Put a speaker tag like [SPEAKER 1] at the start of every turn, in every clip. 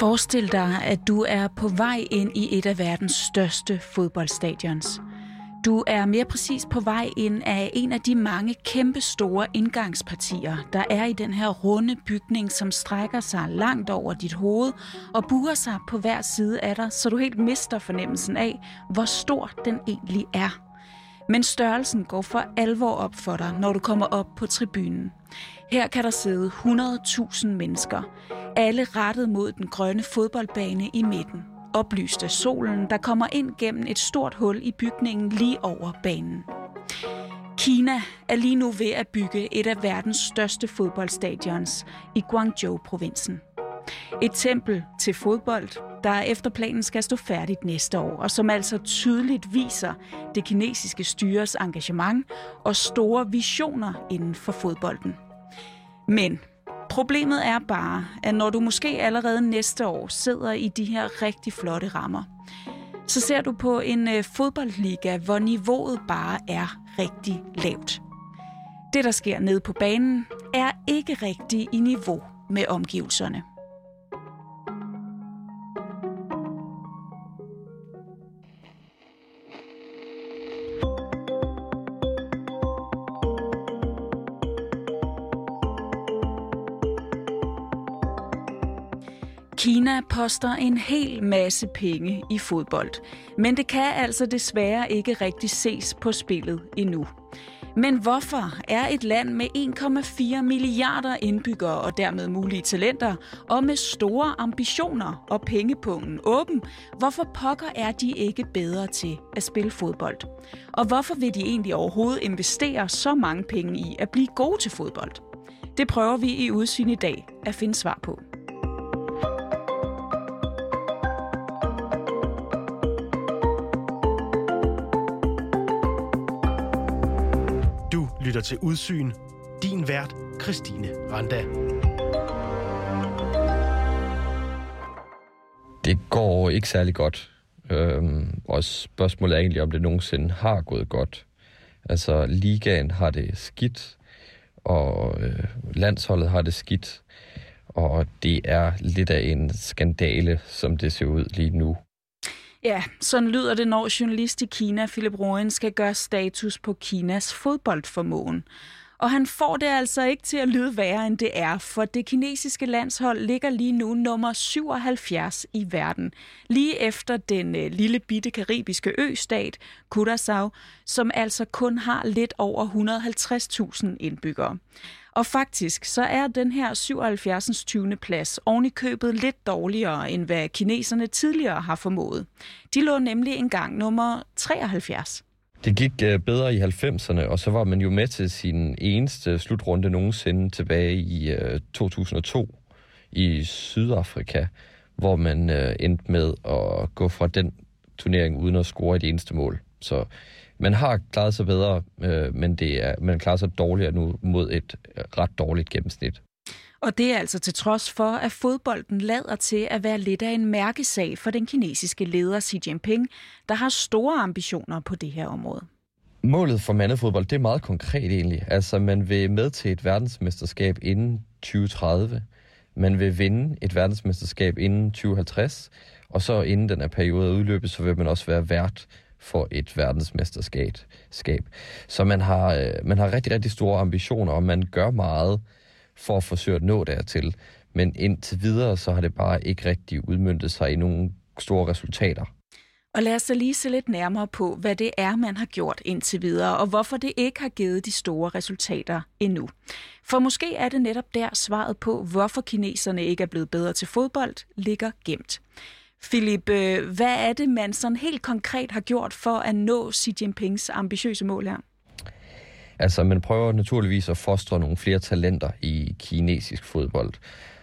[SPEAKER 1] Forestil dig, at du er på vej ind i et af verdens største fodboldstadions. Du er mere præcis på vej ind af en af de mange kæmpe store indgangspartier, der er i den her runde bygning, som strækker sig langt over dit hoved og buer sig på hver side af dig, så du helt mister fornemmelsen af, hvor stor den egentlig er. Men størrelsen går for alvor op for dig, når du kommer op på tribunen. Her kan der sidde 100.000 mennesker, alle rettet mod den grønne fodboldbane i midten, oplyst af solen, der kommer ind gennem et stort hul i bygningen lige over banen. Kina er lige nu ved at bygge et af verdens største fodboldstadions i Guangzhou-provinsen. Et tempel til fodbold, der efter planen skal stå færdigt næste år, og som altså tydeligt viser det kinesiske styres engagement og store visioner inden for fodbolden. Men problemet er bare, at når du måske allerede næste år sidder i de her rigtig flotte rammer, så ser du på en øh, fodboldliga, hvor niveauet bare er rigtig lavt. Det, der sker nede på banen, er ikke rigtig i niveau med omgivelserne. Kina poster en hel masse penge i fodbold, men det kan altså desværre ikke rigtig ses på spillet endnu. Men hvorfor er et land med 1,4 milliarder indbyggere og dermed mulige talenter, og med store ambitioner og pengepungen åben, hvorfor pokker er de ikke bedre til at spille fodbold? Og hvorfor vil de egentlig overhovedet investere så mange penge i at blive gode til fodbold? Det prøver vi i udsyn i dag at finde svar på.
[SPEAKER 2] Lytter til Udsyn. Din vært, Christine Randa.
[SPEAKER 3] Det går ikke særlig godt. Øhm, og spørgsmålet er egentlig, om det nogensinde har gået godt. Altså, ligaen har det skidt, og øh, landsholdet har det skidt, og det er lidt af en skandale, som det ser ud lige nu.
[SPEAKER 1] Ja, sådan lyder det, når journalist i Kina, Philip Roen, skal gøre status på Kinas fodboldformåen. Og han får det altså ikke til at lyde værre, end det er, for det kinesiske landshold ligger lige nu nummer 77 i verden. Lige efter den øh, lille bitte karibiske østat, Curaçao, som altså kun har lidt over 150.000 indbyggere. Og faktisk så er den her 77. 20. plads oven i købet lidt dårligere, end hvad kineserne tidligere har formået. De lå nemlig engang nummer 73.
[SPEAKER 3] Det gik øh, bedre i 90'erne, og så var man jo med til sin eneste slutrunde nogensinde tilbage i øh, 2002 i Sydafrika, hvor man øh, endte med at gå fra den turnering uden at score et eneste mål. Så man har klaret sig bedre, øh, men det er, man klarer sig dårligere nu mod et øh, ret dårligt gennemsnit.
[SPEAKER 1] Og det er altså til trods for, at fodbolden lader til at være lidt af en mærkesag for den kinesiske leder Xi Jinping, der har store ambitioner på det her område.
[SPEAKER 3] Målet for mandefodbold, det er meget konkret egentlig. Altså, man vil med til et verdensmesterskab inden 2030. Man vil vinde et verdensmesterskab inden 2050. Og så inden den her periode er udløbet, så vil man også være vært for et verdensmesterskab. Så man har, øh, man har rigtig, rigtig store ambitioner, og man gør meget for at forsøge at nå dertil. Men indtil videre, så har det bare ikke rigtig udmyndtet sig i nogle store resultater.
[SPEAKER 1] Og lad os så lige se lidt nærmere på, hvad det er, man har gjort indtil videre, og hvorfor det ikke har givet de store resultater endnu. For måske er det netop der svaret på, hvorfor kineserne ikke er blevet bedre til fodbold, ligger gemt. Philip, øh, hvad er det, man sådan helt konkret har gjort for at nå Xi Jinpings ambitiøse mål her?
[SPEAKER 3] Altså, man prøver naturligvis at fostre nogle flere talenter i kinesisk fodbold.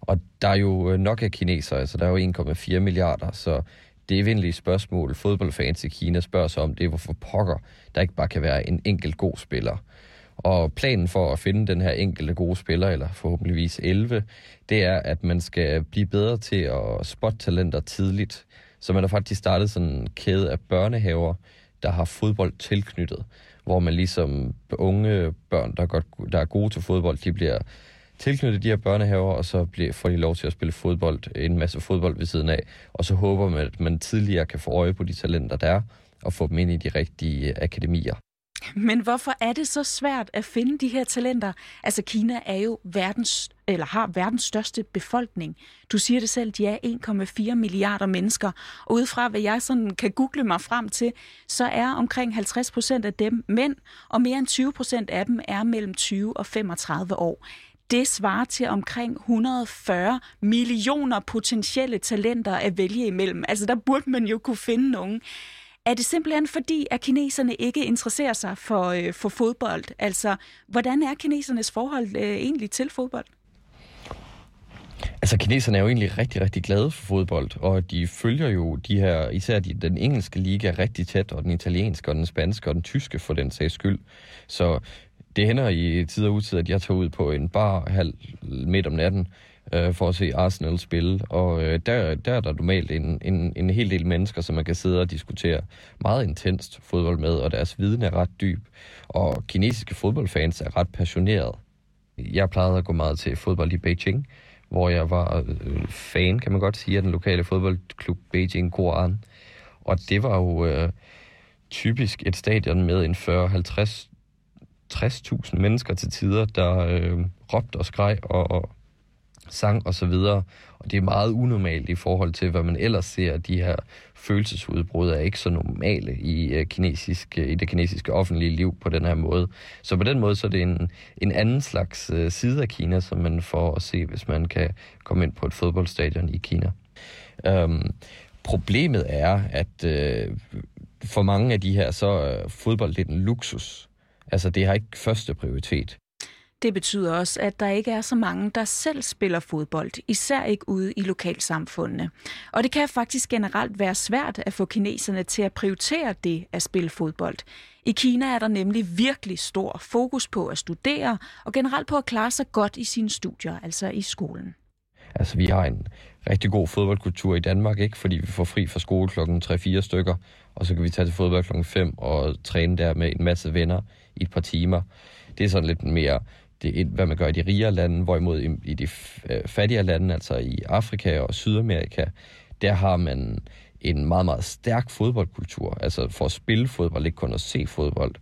[SPEAKER 3] Og der er jo øh, nok af kinesere, altså der er jo 1,4 milliarder, så det evindelige spørgsmål, fodboldfans i Kina spørger sig om, det er, hvorfor pokker der ikke bare kan være en enkelt god spiller. Og planen for at finde den her enkelte gode spiller, eller forhåbentligvis 11, det er, at man skal blive bedre til at spotte talenter tidligt. Så man har faktisk startet sådan en kæde af børnehaver, der har fodbold tilknyttet, hvor man ligesom unge børn, der er, godt, der er gode til fodbold, de bliver tilknyttet de her børnehaver, og så bliver, får de lov til at spille fodbold, en masse fodbold ved siden af. Og så håber man, at man tidligere kan få øje på de talenter, der er, og få dem ind i de rigtige akademier.
[SPEAKER 1] Men hvorfor er det så svært at finde de her talenter? Altså Kina er jo verdens, eller har verdens største befolkning. Du siger det selv, de er 1,4 milliarder mennesker. Og udefra hvad jeg sådan kan google mig frem til, så er omkring 50 procent af dem mænd, og mere end 20 procent af dem er mellem 20 og 35 år. Det svarer til omkring 140 millioner potentielle talenter at vælge imellem. Altså der burde man jo kunne finde nogen. Er det simpelthen fordi, at kineserne ikke interesserer sig for, øh, for fodbold? Altså, hvordan er kinesernes forhold øh, egentlig til fodbold?
[SPEAKER 3] Altså, kineserne er jo egentlig rigtig, rigtig glade for fodbold, og de følger jo de her, især de, den engelske liga rigtig tæt, og den italienske, og den spanske, og den tyske for den sags skyld. Så det hænder i tid og utid, at jeg tager ud på en bar halv midt om natten, øh, for at se Arsenal spille. Og øh, der, der er der normalt en, en, en hel del mennesker, som man kan sidde og diskutere meget intenst fodbold med, og deres viden er ret dyb. Og kinesiske fodboldfans er ret passionerede. Jeg plejede at gå meget til fodbold i Beijing, hvor jeg var øh, fan, kan man godt sige, af den lokale fodboldklub Beijing Guoan. Og det var jo øh, typisk et stadion med en 40-50 60.000 mennesker til tider, der øh, råbte og skreg og, og sang og så videre. Og det er meget unormalt i forhold til, hvad man ellers ser. De her følelsesudbrud er ikke så normale i, øh, kinesisk, øh, i det kinesiske offentlige liv på den her måde. Så på den måde så er det en, en anden slags øh, side af Kina, som man får at se, hvis man kan komme ind på et fodboldstadion i Kina. Øhm, problemet er, at øh, for mange af de her, så er fodbold lidt en luksus. Altså, det har ikke første prioritet.
[SPEAKER 1] Det betyder også, at der ikke er så mange, der selv spiller fodbold, især ikke ude i lokalsamfundene. Og det kan faktisk generelt være svært at få kineserne til at prioritere det at spille fodbold. I Kina er der nemlig virkelig stor fokus på at studere og generelt på at klare sig godt i sine studier, altså i skolen.
[SPEAKER 3] Altså, vi har en rigtig god fodboldkultur i Danmark, ikke? Fordi vi får fri fra skole klokken 3-4 stykker, og så kan vi tage til fodbold klokken 5 og træne der med en masse venner i et par timer. Det er sådan lidt mere det hvad man gør i de rigere lande, hvorimod i, i de øh, fattigere lande, altså i Afrika og Sydamerika, der har man en meget, meget stærk fodboldkultur. Altså for at spille fodbold, ikke kun at se fodbold.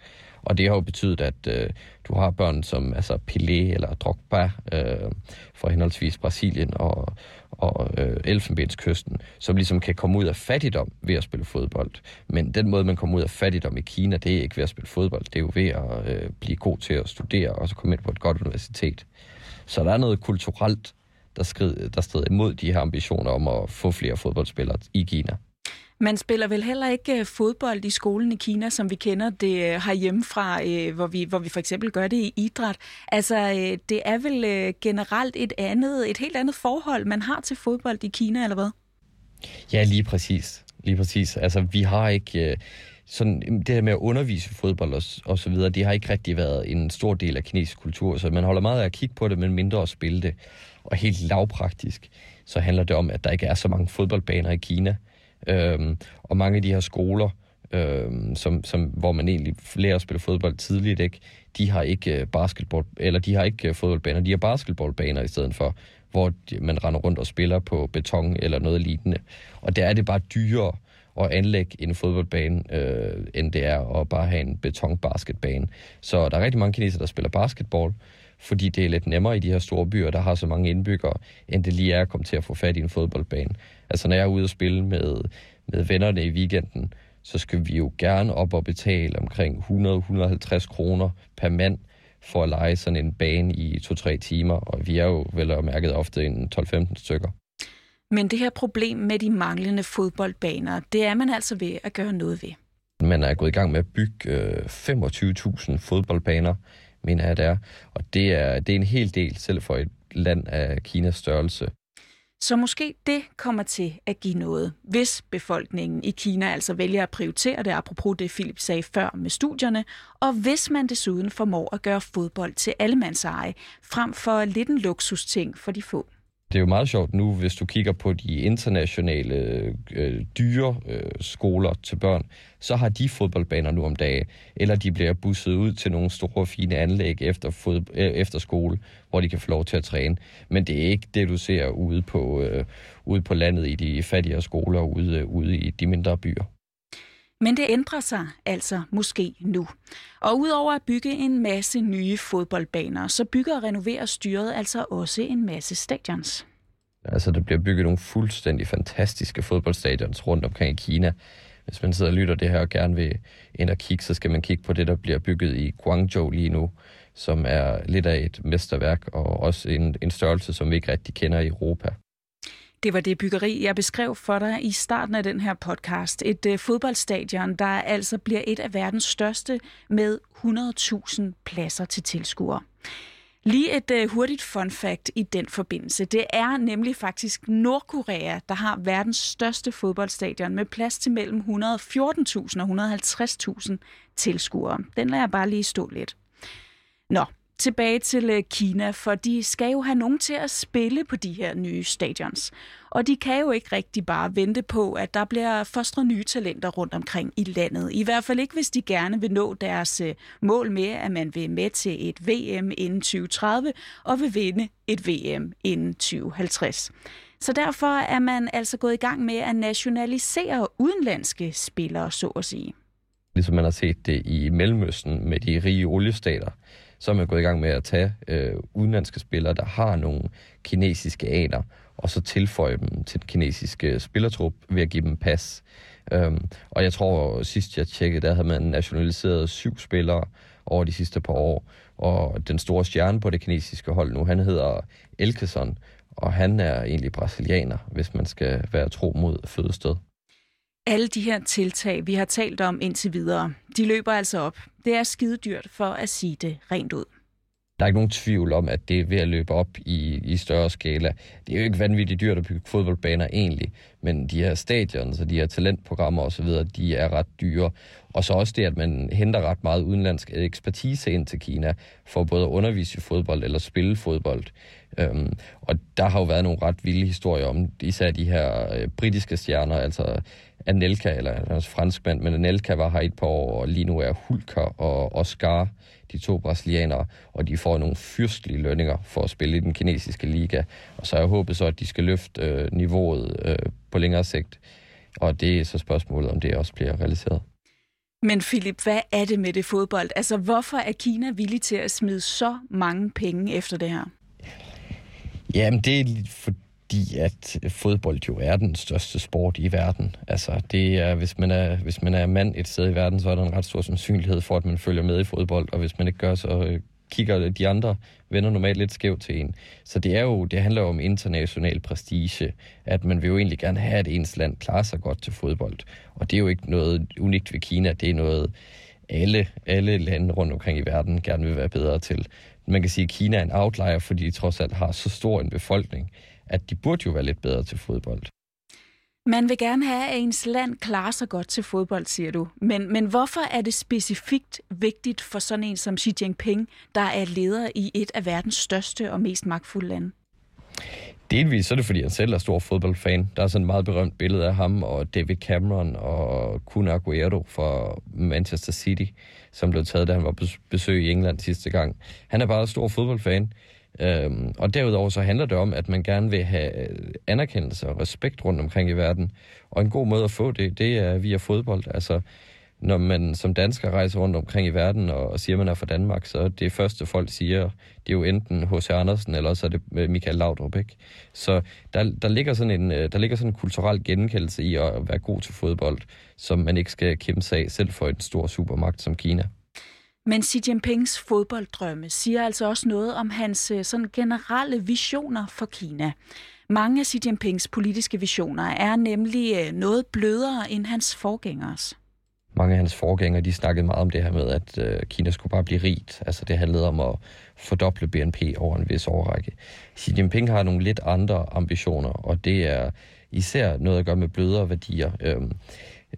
[SPEAKER 3] Og det har jo betydet, at øh, du har børn som altså Pelé eller Drogba øh, fra henholdsvis Brasilien og, og øh, Elfenbenskysten, som ligesom kan komme ud af fattigdom ved at spille fodbold. Men den måde, man kommer ud af fattigdom i Kina, det er ikke ved at spille fodbold. Det er jo ved at øh, blive god til at studere og så komme ind på et godt universitet. Så der er noget kulturelt, der, skrid, der strider imod de her ambitioner om at få flere fodboldspillere i Kina.
[SPEAKER 1] Man spiller vel heller ikke øh, fodbold i skolen i Kina, som vi kender det øh, herhjemmefra, øh, hvor vi, hvor vi for eksempel gør det i idræt. Altså, øh, det er vel generelt et andet, et helt andet forhold, man har til fodbold i Kina, eller hvad?
[SPEAKER 3] Ja, lige præcis. Lige præcis. Altså, vi har ikke... Sådan, det her med at undervise fodbold og, og så videre, det har ikke rigtig været en stor del af kinesisk kultur, så man holder meget af at kigge på det, men mindre at spille det. Og helt lavpraktisk, så handler det om, at der ikke er så mange fodboldbaner i Kina. Øhm, og mange af de her skoler, øhm, som, som, hvor man egentlig lærer at spille fodbold tidligt, ikke, de har ikke øh, basketball, eller de har ikke øh, fodboldbaner, de har basketballbaner i stedet for, hvor man render rundt og spiller på beton eller noget lignende. Og der er det bare dyrere at anlægge en fodboldbane, øh, end det er at bare have en betonbasketbane. Så der er rigtig mange kinesere, der spiller basketball, fordi det er lidt nemmere i de her store byer, der har så mange indbyggere, end det lige er at komme til at få fat i en fodboldbane. Altså når jeg er ude og spille med, med vennerne i weekenden, så skal vi jo gerne op og betale omkring 100-150 kroner per mand for at lege sådan en bane i 2-3 timer, og vi er jo vel og mærket ofte en 12-15 stykker.
[SPEAKER 1] Men det her problem med de manglende fodboldbaner, det er man altså ved at gøre noget ved.
[SPEAKER 3] Man er gået i gang med at bygge øh, 25.000 fodboldbaner, mener jeg det er. Og det er, det er en hel del, selv for et land af Kinas størrelse.
[SPEAKER 1] Så måske det kommer til at give noget, hvis befolkningen i Kina altså vælger at prioritere det, apropos det Philip sagde før med studierne, og hvis man desuden formår at gøre fodbold til allemandseje, frem for lidt en luksusting for de få
[SPEAKER 3] det er jo meget sjovt nu, hvis du kigger på de internationale øh, dyre øh, skoler til børn, så har de fodboldbaner nu om dagen, eller de bliver busset ud til nogle store, fine anlæg efter, fod, øh, efter skole, hvor de kan få lov til at træne. Men det er ikke det, du ser ude på, øh, ude på landet i de fattigere skoler, ude, øh, ude i de mindre byer.
[SPEAKER 1] Men det ændrer sig altså måske nu. Og udover at bygge en masse nye fodboldbaner, så bygger og renoverer styret altså også en masse stadions.
[SPEAKER 3] Altså, der bliver bygget nogle fuldstændig fantastiske fodboldstadions rundt omkring i Kina. Hvis man sidder og lytter det her og gerne vil ind og kigge, så skal man kigge på det, der bliver bygget i Guangzhou lige nu, som er lidt af et mesterværk og også en, en størrelse, som vi ikke rigtig kender i Europa.
[SPEAKER 1] Det var det byggeri, jeg beskrev for dig i starten af den her podcast. Et øh, fodboldstadion, der altså bliver et af verdens største med 100.000 pladser til tilskuere. Lige et øh, hurtigt fun fact i den forbindelse. Det er nemlig faktisk Nordkorea, der har verdens største fodboldstadion med plads til mellem 114.000 og 150.000 tilskuere. Den lader jeg bare lige stå lidt. Nå, tilbage til øh, Kina, for de skal jo have nogen til at spille på de her nye stadions. Og de kan jo ikke rigtig bare vente på, at der bliver fostret nye talenter rundt omkring i landet. I hvert fald ikke, hvis de gerne vil nå deres øh, mål med, at man vil med til et VM inden 2030 og vil vinde et VM inden 2050. Så derfor er man altså gået i gang med at nationalisere udenlandske spillere, så at sige.
[SPEAKER 3] Ligesom man har set det i Mellemøsten med de rige oliestater, så er man gået i gang med at tage øh, udenlandske spillere, der har nogle kinesiske aner, og så tilføje dem til den kinesiske spillertrup ved at give dem pas. Øhm, og jeg tror, sidst jeg tjekkede, der havde man nationaliseret syv spillere over de sidste par år. Og den store stjerne på det kinesiske hold nu, han hedder Elkeson, og han er egentlig brasilianer, hvis man skal være tro mod fødested.
[SPEAKER 1] Alle de her tiltag, vi har talt om indtil videre, de løber altså op. Det er skide dyrt for at sige det rent ud.
[SPEAKER 3] Der er ikke nogen tvivl om, at det er ved at løbe op i, i større skala. Det er jo ikke vanvittigt dyrt at bygge fodboldbaner egentlig, men de her stadion, så de her talentprogrammer osv., de er ret dyre. Og så også det, at man henter ret meget udenlandsk ekspertise ind til Kina, for både at undervise i fodbold eller spille fodbold. Øhm, og der har jo været nogle ret vilde historier om især de her øh, britiske stjerner, altså Anelka, eller altså franskmand, men Anelka var her et par år, og lige nu er Hulker og Oscar, de to brasilianere, og de får nogle fyrstlige lønninger for at spille i den kinesiske liga. Og så er jeg håbet så, at de skal løfte øh, niveauet øh, på længere sigt. Og det er så spørgsmålet, om det også bliver realiseret.
[SPEAKER 1] Men Philip, hvad er det med det fodbold? Altså, hvorfor er Kina villig til at smide så mange penge efter det her?
[SPEAKER 3] Jamen, det er fordi at øh, fodbold jo er den største sport i verden. Altså, det er, hvis man er, hvis man er mand et sted i verden, så er der en ret stor sandsynlighed for, at man følger med i fodbold, og hvis man ikke gør, så øh, kigger de andre venner normalt lidt skævt til en. Så det er jo, det handler jo om international prestige, at man vil jo egentlig gerne have, at ens land klarer sig godt til fodbold. Og det er jo ikke noget unikt ved Kina, det er noget, alle, alle lande rundt omkring i verden gerne vil være bedre til. Man kan sige, at Kina er en outlier, fordi de trods alt har så stor en befolkning, at de burde jo være lidt bedre til fodbold.
[SPEAKER 1] Man vil gerne have, at ens land klarer sig godt til fodbold, siger du. Men, men hvorfor er det specifikt vigtigt for sådan en som Xi Jinping, der er leder i et af verdens største og mest magtfulde lande?
[SPEAKER 3] Delvis så er det, fordi han selv er stor fodboldfan. Der er sådan et meget berømt billede af ham og David Cameron og Kun Aguero fra Manchester City, som blev taget, da han var på besøg i England sidste gang. Han er bare stor fodboldfan. Øhm, og derudover så handler det om, at man gerne vil have øh, anerkendelse og respekt rundt omkring i verden. Og en god måde at få det, det er via fodbold. Altså, når man som dansker rejser rundt omkring i verden og, og siger, at man er fra Danmark, så det første folk siger, det er jo enten H.C. Andersen, eller også er det øh, Michael Laudrup, ikke? Så der, der, ligger sådan en, øh, der ligger sådan en kulturel genkendelse i at være god til fodbold, som man ikke skal kæmpe sig af, selv for en stor supermagt som Kina.
[SPEAKER 1] Men Xi Jinpings fodbolddrømme siger altså også noget om hans øh, sådan generelle visioner for Kina. Mange af Xi Jinpings politiske visioner er nemlig noget blødere end hans forgængers.
[SPEAKER 3] Mange af hans forgængere, de snakkede meget om det her med, at øh, Kina skulle bare blive rigt. Altså det handlede om at fordoble BNP over en vis årrække. Xi Jinping har nogle lidt andre ambitioner, og det er især noget at gøre med blødere værdier. Øhm,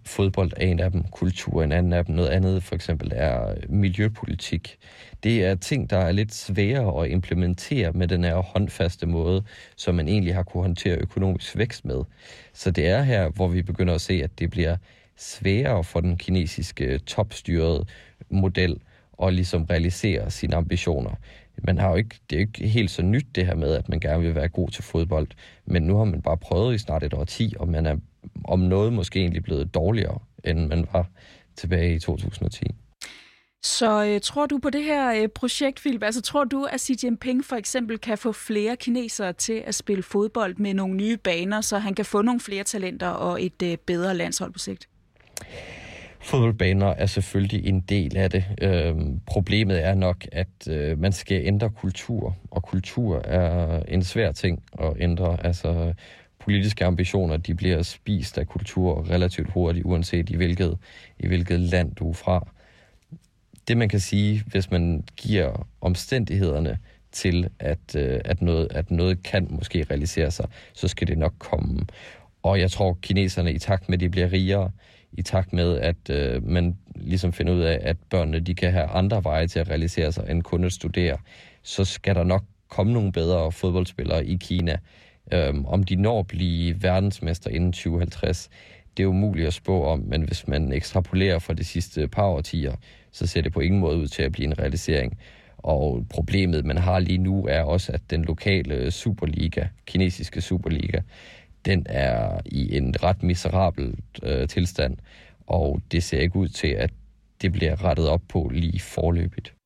[SPEAKER 3] Fodbold er en af dem, kultur en anden af dem, noget andet for eksempel er øh, miljøpolitik. Det er ting, der er lidt sværere at implementere med den her håndfaste måde, som man egentlig har kunne håndtere økonomisk vækst med. Så det er her, hvor vi begynder at se, at det bliver sværere for den kinesiske topstyrede model at ligesom realisere sine ambitioner. Man har jo ikke, det er jo ikke helt så nyt det her med, at man gerne vil være god til fodbold, men nu har man bare prøvet i snart et år 10, og man er om noget måske egentlig blevet dårligere, end man var tilbage i 2010.
[SPEAKER 1] Så øh, tror du på det her øh, projekt, Philip? Altså tror du, at Xi Jinping for eksempel kan få flere kinesere til at spille fodbold med nogle nye baner, så han kan få nogle flere talenter og et øh, bedre landshold på sigt?
[SPEAKER 3] Fodboldbaner er selvfølgelig en del af det. Øhm, problemet er nok, at øh, man skal ændre kultur, og kultur er en svær ting at ændre. Altså, politiske ambitioner, de bliver spist af kultur relativt hurtigt, uanset i hvilket, i hvilket land du er fra. Det man kan sige, hvis man giver omstændighederne til, at, øh, at, noget, at noget kan måske realisere sig, så skal det nok komme. Og jeg tror, kineserne i takt med, at de bliver rigere, i takt med, at øh, man ligesom finder ud af, at børnene de kan have andre veje til at realisere sig, end kun at studere, så skal der nok komme nogle bedre fodboldspillere i Kina. Øhm, om de når at blive verdensmester inden 2050, det er umuligt at spå om, men hvis man ekstrapolerer for de sidste par årtier, så ser det på ingen måde ud til at blive en realisering. Og problemet, man har lige nu, er også, at den lokale Superliga, kinesiske Superliga, den er i en ret miserabel øh, tilstand, og det ser ikke ud til, at det bliver rettet op på lige forløbigt.